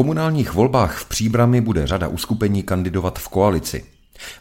Komunálních volbách v Příbrami bude řada uskupení kandidovat v koalici.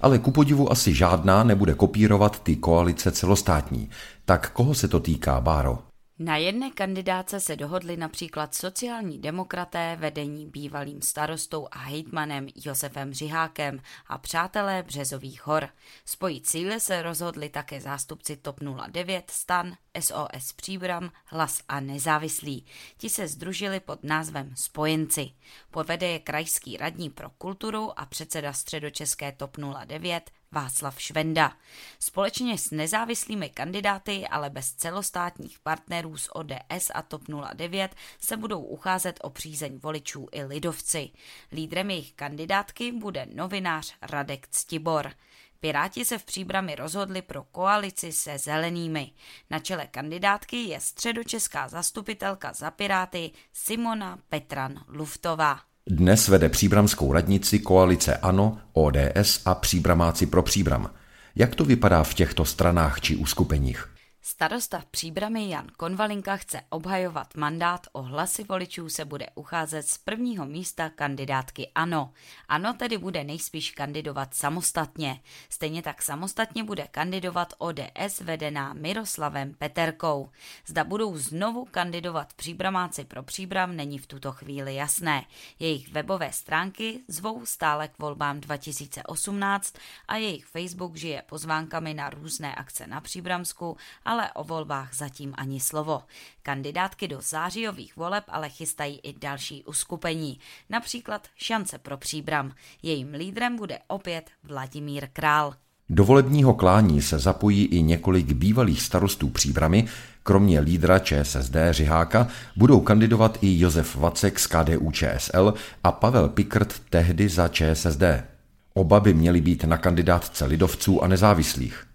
Ale ku podivu asi žádná nebude kopírovat ty koalice celostátní. Tak koho se to týká, Báro? Na jedné kandidáce se dohodli například sociální demokraté vedení bývalým starostou a hejtmanem Josefem Řihákem a přátelé Březových hor. Spojit síly se rozhodli také zástupci TOP 09, STAN, SOS Příbram, Hlas a Nezávislí. Ti se združili pod názvem Spojenci. Povede je krajský radní pro kulturu a předseda středočeské TOP 09 Václav Švenda. Společně s nezávislými kandidáty, ale bez celostátních partnerů z ODS a TOP 09 se budou ucházet o přízeň voličů i lidovci. Lídrem jejich kandidátky bude novinář Radek Ctibor. Piráti se v příbrami rozhodli pro koalici se zelenými. Na čele kandidátky je středočeská zastupitelka za Piráty Simona Petran Luftová. Dnes vede příbramskou radnici koalice ANO, ODS a příbramáci pro příbram. Jak to vypadá v těchto stranách či uskupeních? Starosta v Příbrami Jan Konvalinka chce obhajovat mandát, o hlasy voličů se bude ucházet z prvního místa kandidátky ANO. ANO tedy bude nejspíš kandidovat samostatně. Stejně tak samostatně bude kandidovat ODS vedená Miroslavem Peterkou. Zda budou znovu kandidovat Příbramáci pro Příbram není v tuto chvíli jasné. Jejich webové stránky zvou stále k volbám 2018 a jejich Facebook žije pozvánkami na různé akce na Příbramsku, ale o volbách zatím ani slovo. Kandidátky do zářijových voleb ale chystají i další uskupení, například Šance pro příbram. Jejím lídrem bude opět Vladimír Král. Do volebního klání se zapojí i několik bývalých starostů příbramy, kromě lídra ČSSD Řiháka budou kandidovat i Josef Vacek z KDU ČSL a Pavel Pikrt tehdy za ČSSD. Oba by měli být na kandidátce lidovců a nezávislých.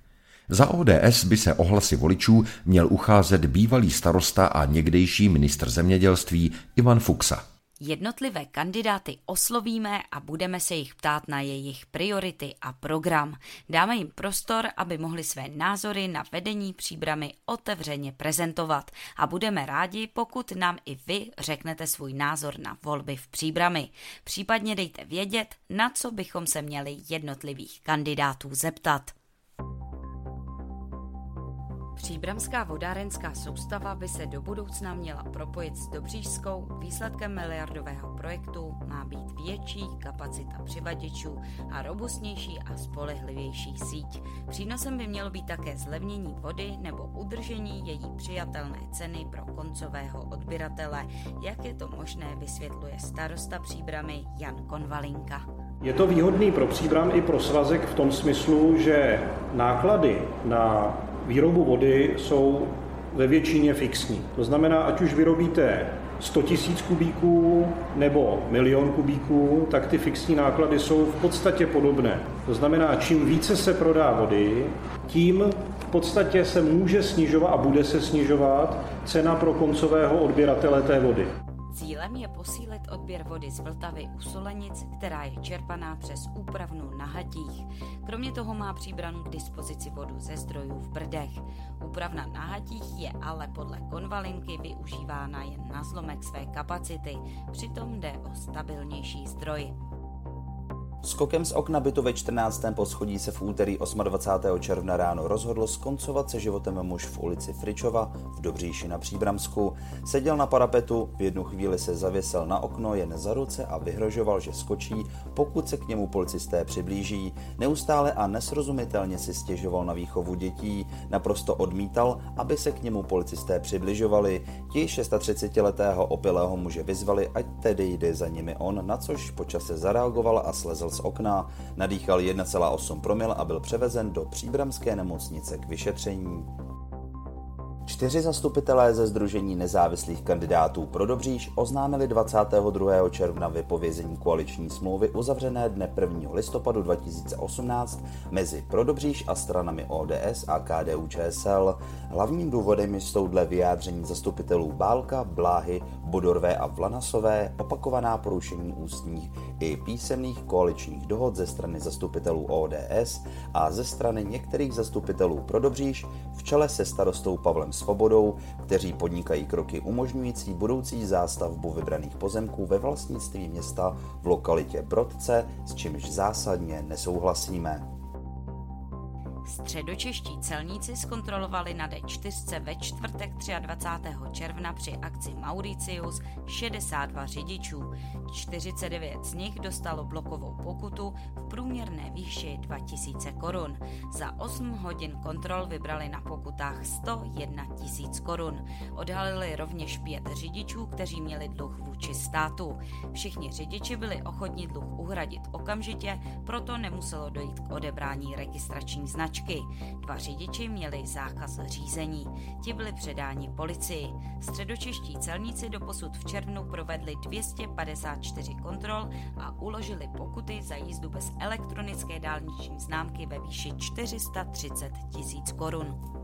Za ODS by se ohlasy voličů měl ucházet bývalý starosta a někdejší ministr zemědělství Ivan Fuxa. Jednotlivé kandidáty oslovíme a budeme se jich ptát na jejich priority a program. Dáme jim prostor, aby mohli své názory na vedení příbramy otevřeně prezentovat a budeme rádi, pokud nám i vy řeknete svůj názor na volby v příbrami. Případně dejte vědět, na co bychom se měli jednotlivých kandidátů zeptat. Příbramská vodárenská soustava by se do budoucna měla propojit s Dobřížskou. Výsledkem miliardového projektu má být větší kapacita přivaděčů a robustnější a spolehlivější síť. Přínosem by mělo být také zlevnění vody nebo udržení její přijatelné ceny pro koncového odběratele, jak je to možné, vysvětluje starosta Příbramy Jan Konvalinka. Je to výhodný pro Příbram i pro svazek v tom smyslu, že náklady na výrobu vody jsou ve většině fixní. To znamená, ať už vyrobíte 100 000 kubíků nebo milion kubíků, tak ty fixní náklady jsou v podstatě podobné. To znamená, čím více se prodá vody, tím v podstatě se může snižovat a bude se snižovat cena pro koncového odběratele té vody. Cílem je posílit odběr vody z Vltavy u Solenic, která je čerpaná přes úpravnu na Hatích. Kromě toho má příbranu k dispozici vodu ze zdrojů v Brdech. Úpravna na Hatích je ale podle konvalinky využívána jen na zlomek své kapacity, přitom jde o stabilnější zdroj. Skokem z okna bytu ve 14. poschodí se v úterý 28. června ráno rozhodl skoncovat se životem muž v ulici Fričova v Dobříši na Příbramsku. Seděl na parapetu, v jednu chvíli se zavěsel na okno jen za ruce a vyhrožoval, že skočí, pokud se k němu policisté přiblíží. Neustále a nesrozumitelně si stěžoval na výchovu dětí, naprosto odmítal, aby se k němu policisté přibližovali. Ti 36-letého opilého muže vyzvali, ať tedy jde za nimi on, na což počase zareagoval a slezl z okna, nadýchal 1,8 promil a byl převezen do příbramské nemocnice k vyšetření. Čtyři zastupitelé ze Združení nezávislých kandidátů pro Dobříž oznámili 22. června vypovězení koaliční smlouvy uzavřené dne 1. listopadu 2018 mezi Prodobříž a stranami ODS a KDU ČSL. Hlavním důvodem jsou dle vyjádření zastupitelů Bálka, Bláhy, Budorvé a Vlanasové opakovaná porušení ústních i písemných koaličních dohod ze strany zastupitelů ODS a ze strany některých zastupitelů pro Dobříž v čele se starostou Pavlem Svobodou, kteří podnikají kroky umožňující budoucí zástavbu vybraných pozemků ve vlastnictví města v lokalitě Brodce, s čímž zásadně nesouhlasíme. Středočeští celníci zkontrolovali na D4 ve čtvrtek 23. června při akci Mauricius 62 řidičů. 49 z nich dostalo blokovou pokutu v průměrné výši 2000 korun. Za 8 hodin kontrol vybrali na pokutách 101 tisíc korun. Odhalili rovněž pět řidičů, kteří měli dluh vůči státu. Všichni řidiči byli ochotni dluh uhradit okamžitě, proto nemuselo dojít k odebrání registrační značky značky. Dva řidiči měli zákaz řízení. Ti byli předáni policii. Středočeští celníci doposud v červnu provedli 254 kontrol a uložili pokuty za jízdu bez elektronické dálniční známky ve výši 430 tisíc korun.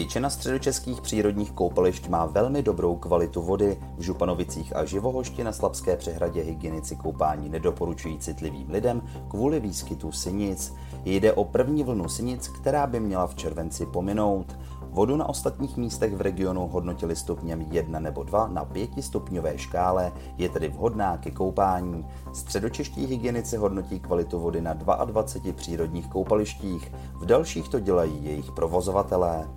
Většina středočeských přírodních koupališť má velmi dobrou kvalitu vody. V Županovicích a Živohošti na Slabské přehradě hygienici koupání nedoporučují citlivým lidem kvůli výskytu sinic. Jde o první vlnu sinic, která by měla v červenci pominout. Vodu na ostatních místech v regionu hodnotili stupněm 1 nebo 2 na 5 stupňové škále, je tedy vhodná ke koupání. Středočeští hygienici hodnotí kvalitu vody na 22 přírodních koupalištích, v dalších to dělají jejich provozovatelé.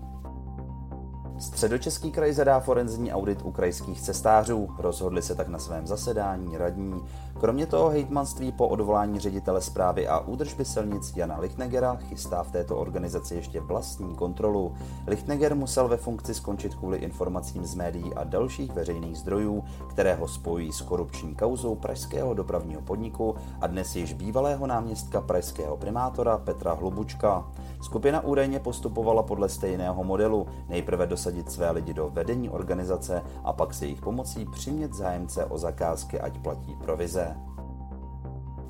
Středočeský kraj zadá forenzní audit u krajských cestářů. Rozhodli se tak na svém zasedání radní. Kromě toho hejtmanství po odvolání ředitele zprávy a údržby silnic Jana Lichtnegera chystá v této organizaci ještě vlastní kontrolu. Lichtneger musel ve funkci skončit kvůli informacím z médií a dalších veřejných zdrojů, které ho spojí s korupční kauzou pražského dopravního podniku a dnes již bývalého náměstka pražského primátora Petra Hlubučka. Skupina údajně postupovala podle stejného modelu, nejprve dosadit své lidi do vedení organizace a pak se jejich pomocí přimět zájemce o zakázky, ať platí provize.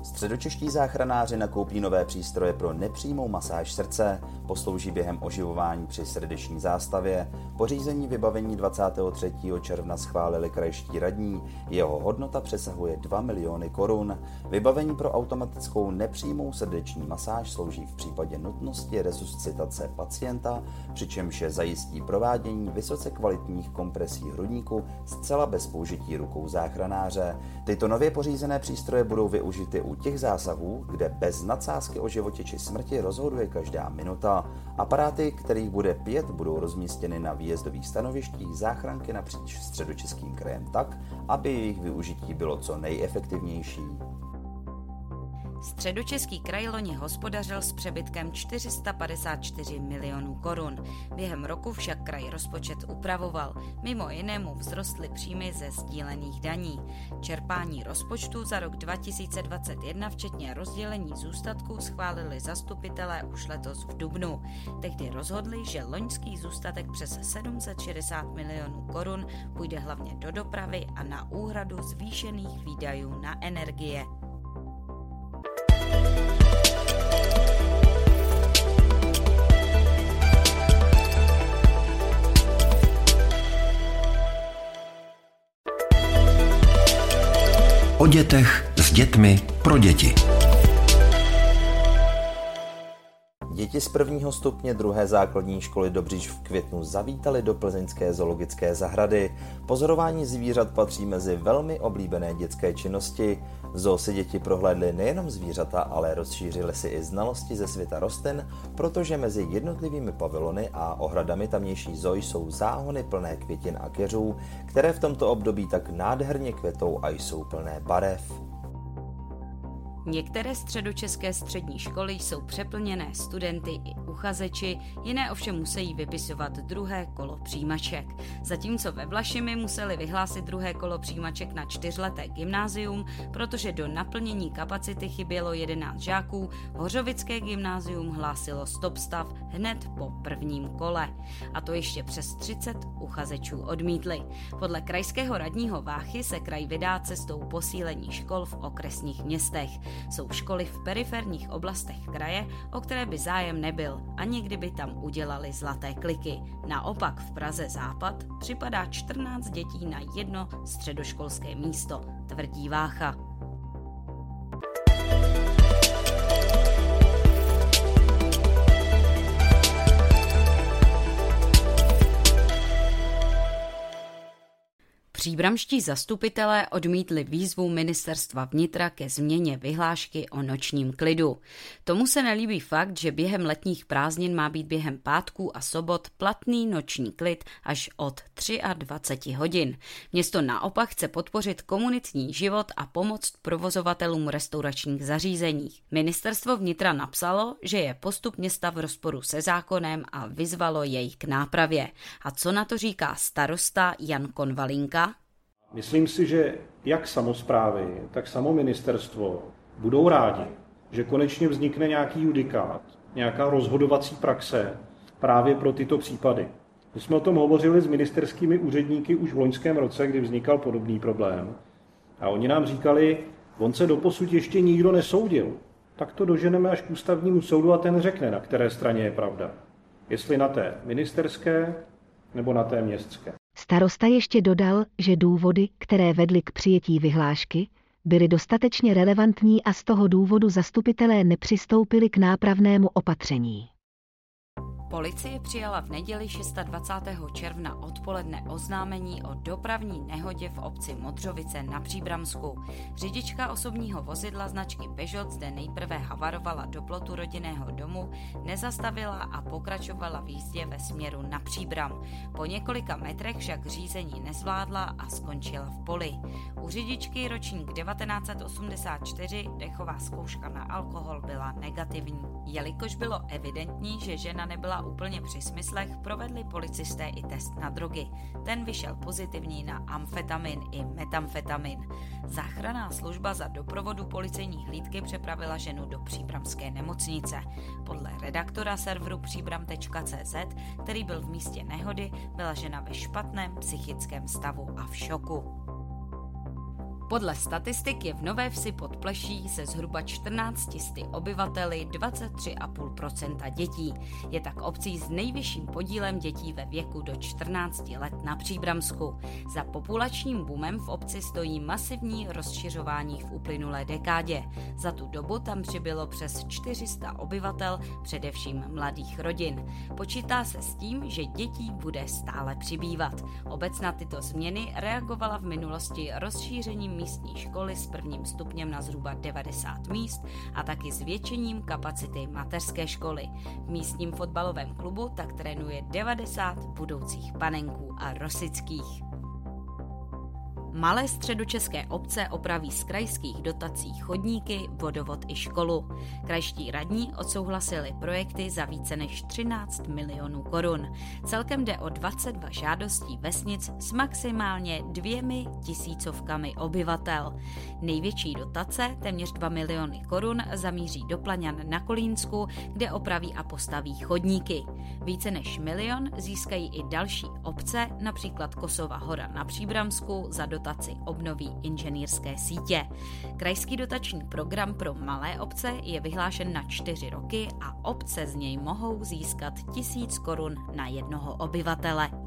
Středočeští záchranáři nakoupí nové přístroje pro nepřímou masáž srdce, poslouží během oživování při srdeční zástavě. Pořízení vybavení 23. června schválili krajští radní, jeho hodnota přesahuje 2 miliony korun. Vybavení pro automatickou nepřímou srdeční masáž slouží v případě nutnosti resuscitace pacienta, přičemž je zajistí provádění vysoce kvalitních kompresí hrudníku zcela bez použití rukou záchranáře. Tyto nově pořízené přístroje budou využity u těch zásahů, kde bez nadsázky o životě či smrti rozhoduje každá minuta. Aparáty, kterých bude pět, budou rozmístěny na výjezdových stanovištích záchranky napříč středočeským krajem tak, aby jejich využití bylo co nejefektivnější. Středočeský kraj loni hospodařil s přebytkem 454 milionů korun. Během roku však kraj rozpočet upravoval. Mimo jinému vzrostly příjmy ze sdílených daní. Čerpání rozpočtu za rok 2021, včetně rozdělení zůstatků, schválili zastupitelé už letos v Dubnu. Tehdy rozhodli, že loňský zůstatek přes 760 milionů korun půjde hlavně do dopravy a na úhradu zvýšených výdajů na energie. O dětech, s dětmi, pro děti. Děti z prvního stupně druhé základní školy Dobříž v květnu zavítali do plzeňské zoologické zahrady. Pozorování zvířat patří mezi velmi oblíbené dětské činnosti. V zoo si děti prohlédly nejenom zvířata, ale rozšířily si i znalosti ze světa rostlin, protože mezi jednotlivými pavilony a ohradami tamnější zoo jsou záhony plné květin a keřů, které v tomto období tak nádherně kvetou a jsou plné barev. Některé středočeské střední školy jsou přeplněné studenty i uchazeči, jiné ovšem musí vypisovat druhé kolo přijímaček. Zatímco ve Vlašimi museli vyhlásit druhé kolo přijímaček na čtyřleté gymnázium, protože do naplnění kapacity chybělo 11 žáků, Hořovické gymnázium hlásilo stop stav hned po prvním kole. A to ještě přes 30 uchazečů odmítli. Podle krajského radního Váchy se kraj vydá cestou posílení škol v okresních městech. Jsou školy v periferních oblastech kraje, o které by zájem nebyl, ani kdyby tam udělali zlaté kliky. Naopak v Praze Západ připadá 14 dětí na jedno středoškolské místo, tvrdí Vácha. Příbramští zastupitelé odmítli výzvu ministerstva vnitra ke změně vyhlášky o nočním klidu. Tomu se nelíbí fakt, že během letních prázdnin má být během pátků a sobot platný noční klid až od 23 hodin. Město naopak chce podpořit komunitní život a pomoct provozovatelům restauračních zařízení. Ministerstvo vnitra napsalo, že je postup města v rozporu se zákonem a vyzvalo jej k nápravě. A co na to říká starosta Jan Konvalinka? Myslím si, že jak samozprávy, tak samo ministerstvo budou rádi, že konečně vznikne nějaký judikát, nějaká rozhodovací praxe právě pro tyto případy. My jsme o tom hovořili s ministerskými úředníky už v loňském roce, kdy vznikal podobný problém. A oni nám říkali, on se doposud ještě nikdo nesoudil. Tak to doženeme až k ústavnímu soudu a ten řekne, na které straně je pravda. Jestli na té ministerské nebo na té městské. Starosta ještě dodal, že důvody, které vedly k přijetí vyhlášky, byly dostatečně relevantní a z toho důvodu zastupitelé nepřistoupili k nápravnému opatření. Policie přijala v neděli 26. června odpoledne oznámení o dopravní nehodě v obci Modřovice na Příbramsku. Řidička osobního vozidla značky Peugeot zde nejprve havarovala do plotu rodinného domu, nezastavila a pokračovala v jízdě ve směru na Příbram. Po několika metrech však řízení nezvládla a skončila v poli. U řidičky ročník 1984 dechová zkouška na alkohol byla negativní. Jelikož bylo evidentní, že žena nebyla úplně při smyslech, provedli policisté i test na drogy. Ten vyšel pozitivní na amfetamin i metamfetamin. Záchranná služba za doprovodu policejní hlídky přepravila ženu do příbramské nemocnice. Podle redaktora serveru příbram.cz, který byl v místě nehody, byla žena ve špatném psychickém stavu a v šoku. Podle statistik je v Nové Vsi pod Pleší se zhruba 14 obyvateli 23,5% dětí. Je tak obcí s nejvyšším podílem dětí ve věku do 14 let na Příbramsku. Za populačním boomem v obci stojí masivní rozšiřování v uplynulé dekádě. Za tu dobu tam přibylo přes 400 obyvatel, především mladých rodin. Počítá se s tím, že dětí bude stále přibývat. Obec na tyto změny reagovala v minulosti rozšířením místní školy s prvním stupněm na zhruba 90 míst a taky zvětšením kapacity mateřské školy. V místním fotbalovém klubu tak trénuje 90 budoucích panenků a rosických. Malé středočeské obce opraví z krajských dotací chodníky, vodovod i školu. Krajští radní odsouhlasili projekty za více než 13 milionů korun. Celkem jde o 22 žádostí vesnic s maximálně dvěmi tisícovkami obyvatel. Největší dotace, téměř 2 miliony korun, zamíří do Plaňan na Kolínsku, kde opraví a postaví chodníky. Více než milion získají i další obce, například Kosova hora na Příbramsku za dotaci dotaci obnoví inženýrské sítě. Krajský dotační program pro malé obce je vyhlášen na čtyři roky a obce z něj mohou získat tisíc korun na jednoho obyvatele.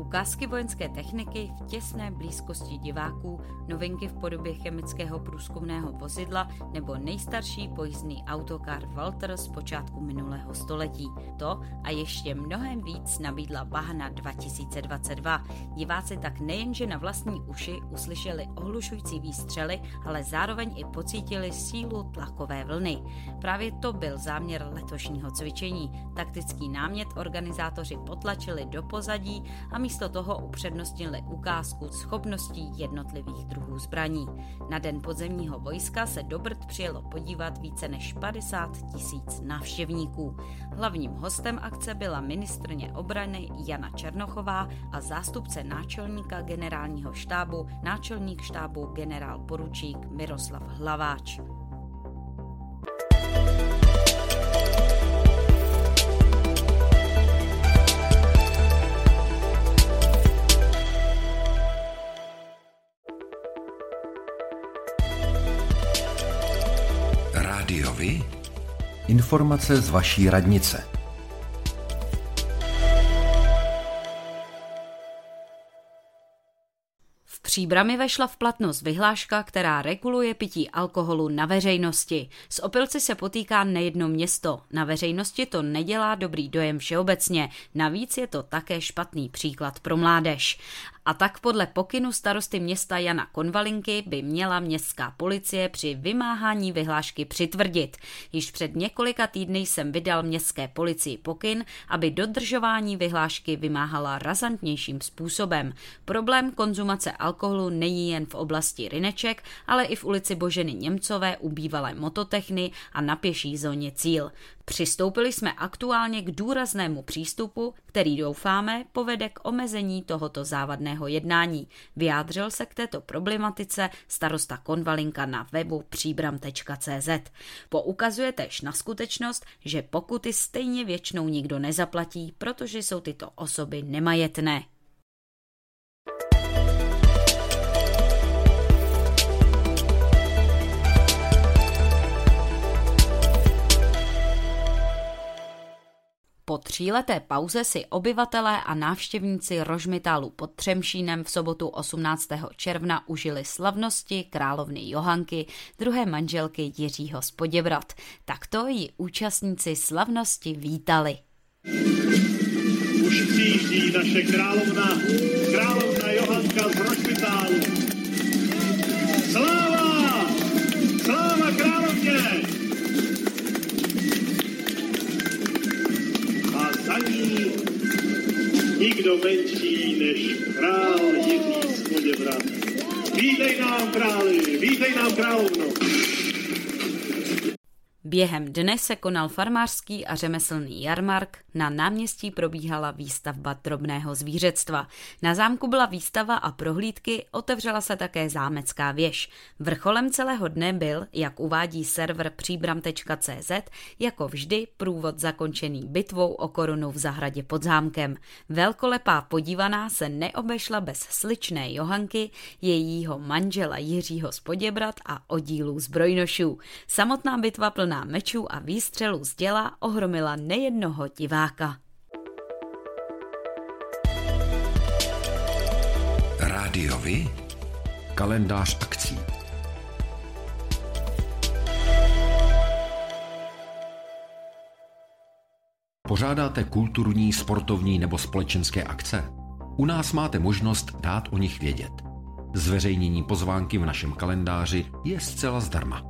Ukázky vojenské techniky v těsné blízkosti diváků, novinky v podobě chemického průzkumného vozidla nebo nejstarší pojízdný autokar Walter z počátku minulého století. To a ještě mnohem víc nabídla Bahna 2022. Diváci tak nejenže na vlastní uši uslyšeli ohlušující výstřely, ale zároveň i pocítili sílu tlakové vlny. Právě to byl záměr letošního cvičení. Taktický námět organizátoři potlačili do pozadí a místo toho upřednostnili ukázku schopností jednotlivých druhů zbraní. Na den podzemního vojska se do Brd přijelo podívat více než 50 tisíc návštěvníků. Hlavním hostem akce byla ministrně obrany Jana Černochová a zástupce náčelníka generálního štábu, náčelník štábu generál poručík Miroslav Hlaváč. Rádiovi? Informace z vaší radnice. Příbrami vešla v platnost vyhláška, která reguluje pití alkoholu na veřejnosti. S opilci se potýká nejedno město. Na veřejnosti to nedělá dobrý dojem všeobecně. Navíc je to také špatný příklad pro mládež. A tak podle pokynu starosty města Jana Konvalinky by měla městská policie při vymáhání vyhlášky přitvrdit. Již před několika týdny jsem vydal městské policii pokyn, aby dodržování vyhlášky vymáhala razantnějším způsobem. Problém konzumace alkoholu není jen v oblasti Rineček, ale i v ulici Boženy Němcové u bývalé mototechny a na pěší zóně Cíl. Přistoupili jsme aktuálně k důraznému přístupu, který doufáme povede k omezení tohoto závadného jednání. Vyjádřil se k této problematice starosta Konvalinka na webu příbram.cz. Poukazuje tež na skutečnost, že pokuty stejně většinou nikdo nezaplatí, protože jsou tyto osoby nemajetné. Po tříleté pauze si obyvatelé a návštěvníci Rožmitálu pod Třemšínem v sobotu 18. června užili slavnosti královny Johanky, druhé manželky Jiřího z Poděbrat. Takto ji účastníci slavnosti vítali. Už přijíždí naše královna, královna Johanka z Rožmitálu. Sláva! Král Jiří z. Vítej nám, králi, vítej nám, královno. Během dne se konal farmářský a řemeslný jarmark, na náměstí probíhala výstavba drobného zvířectva. Na zámku byla výstava a prohlídky, otevřela se také zámecká věž. Vrcholem celého dne byl, jak uvádí server příbram.cz, jako vždy průvod zakončený bitvou o korunu v zahradě pod zámkem. Velkolepá podívaná se neobešla bez sličné Johanky, jejího manžela Jiřího z Poděbrat a oddílů zbrojnošů. Samotná bitva plná mečů a výstřelů z děla ohromila nejednoho diváka. Rádiovi? Kalendář akcí. Pořádáte kulturní, sportovní nebo společenské akce? U nás máte možnost dát o nich vědět. Zveřejnění pozvánky v našem kalendáři je zcela zdarma.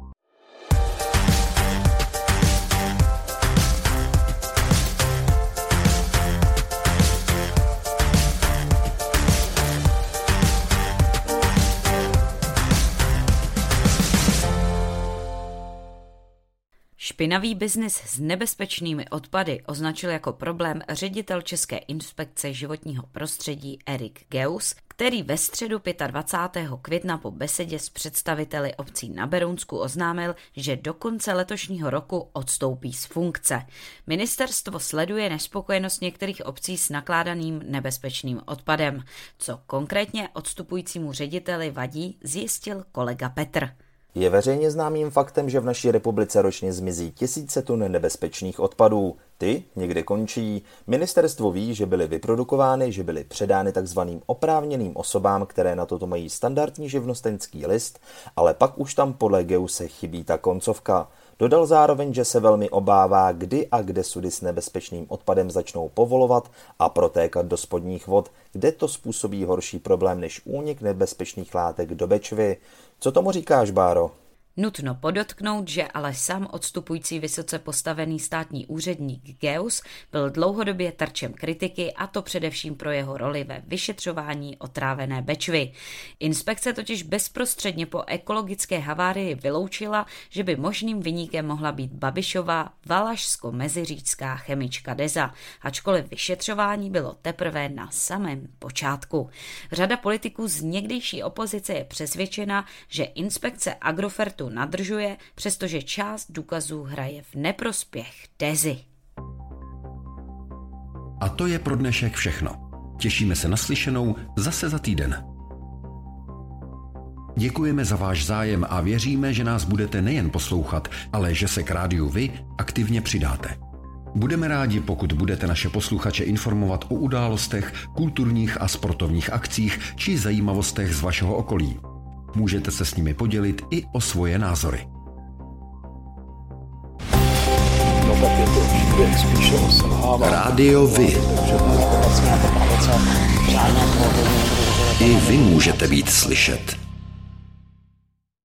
Špinavý biznis s nebezpečnými odpady označil jako problém ředitel České inspekce životního prostředí Erik Geus, který ve středu 25. května po besedě s představiteli obcí na Berounsku oznámil, že do konce letošního roku odstoupí z funkce. Ministerstvo sleduje nespokojenost některých obcí s nakládaným nebezpečným odpadem. Co konkrétně odstupujícímu řediteli vadí, zjistil kolega Petr. Je veřejně známým faktem, že v naší republice ročně zmizí tisíce tun nebezpečných odpadů. Ty někde končí. Ministerstvo ví, že byly vyprodukovány, že byly předány takzvaným oprávněným osobám, které na toto mají standardní živnostenský list, ale pak už tam podle Geuse chybí ta koncovka. Dodal zároveň, že se velmi obává, kdy a kde sudy s nebezpečným odpadem začnou povolovat a protékat do spodních vod, kde to způsobí horší problém než únik nebezpečných látek do Bečvy. Co tomu říkáš, Báro? Nutno podotknout, že ale sám odstupující vysoce postavený státní úředník Geus byl dlouhodobě terčem kritiky a to především pro jeho roli ve vyšetřování otrávené Bečvy. Inspekce totiž bezprostředně po ekologické havárii vyloučila, že by možným vyníkem mohla být Babišová valašsko-meziříčská chemička Deza, ačkoliv vyšetřování bylo teprve na samém počátku. Řada politiků z někdejší opozice je přesvědčena, že inspekce Agrofertu nadržuje, přestože část důkazů hraje v neprospěch Dezy. A to je pro dnešek všechno. Těšíme se na slyšenou zase za týden. Děkujeme za váš zájem a věříme, že nás budete nejen poslouchat, ale že se k rádiu vy aktivně přidáte. Budeme rádi, pokud budete naše posluchače informovat o událostech, kulturních a sportovních akcích či zajímavostech z vašeho okolí. Můžete se s nimi podělit i o svoje názory. No tak je to příběh spíše o selhávání. Rádio Vy. I vy můžete být slyšet.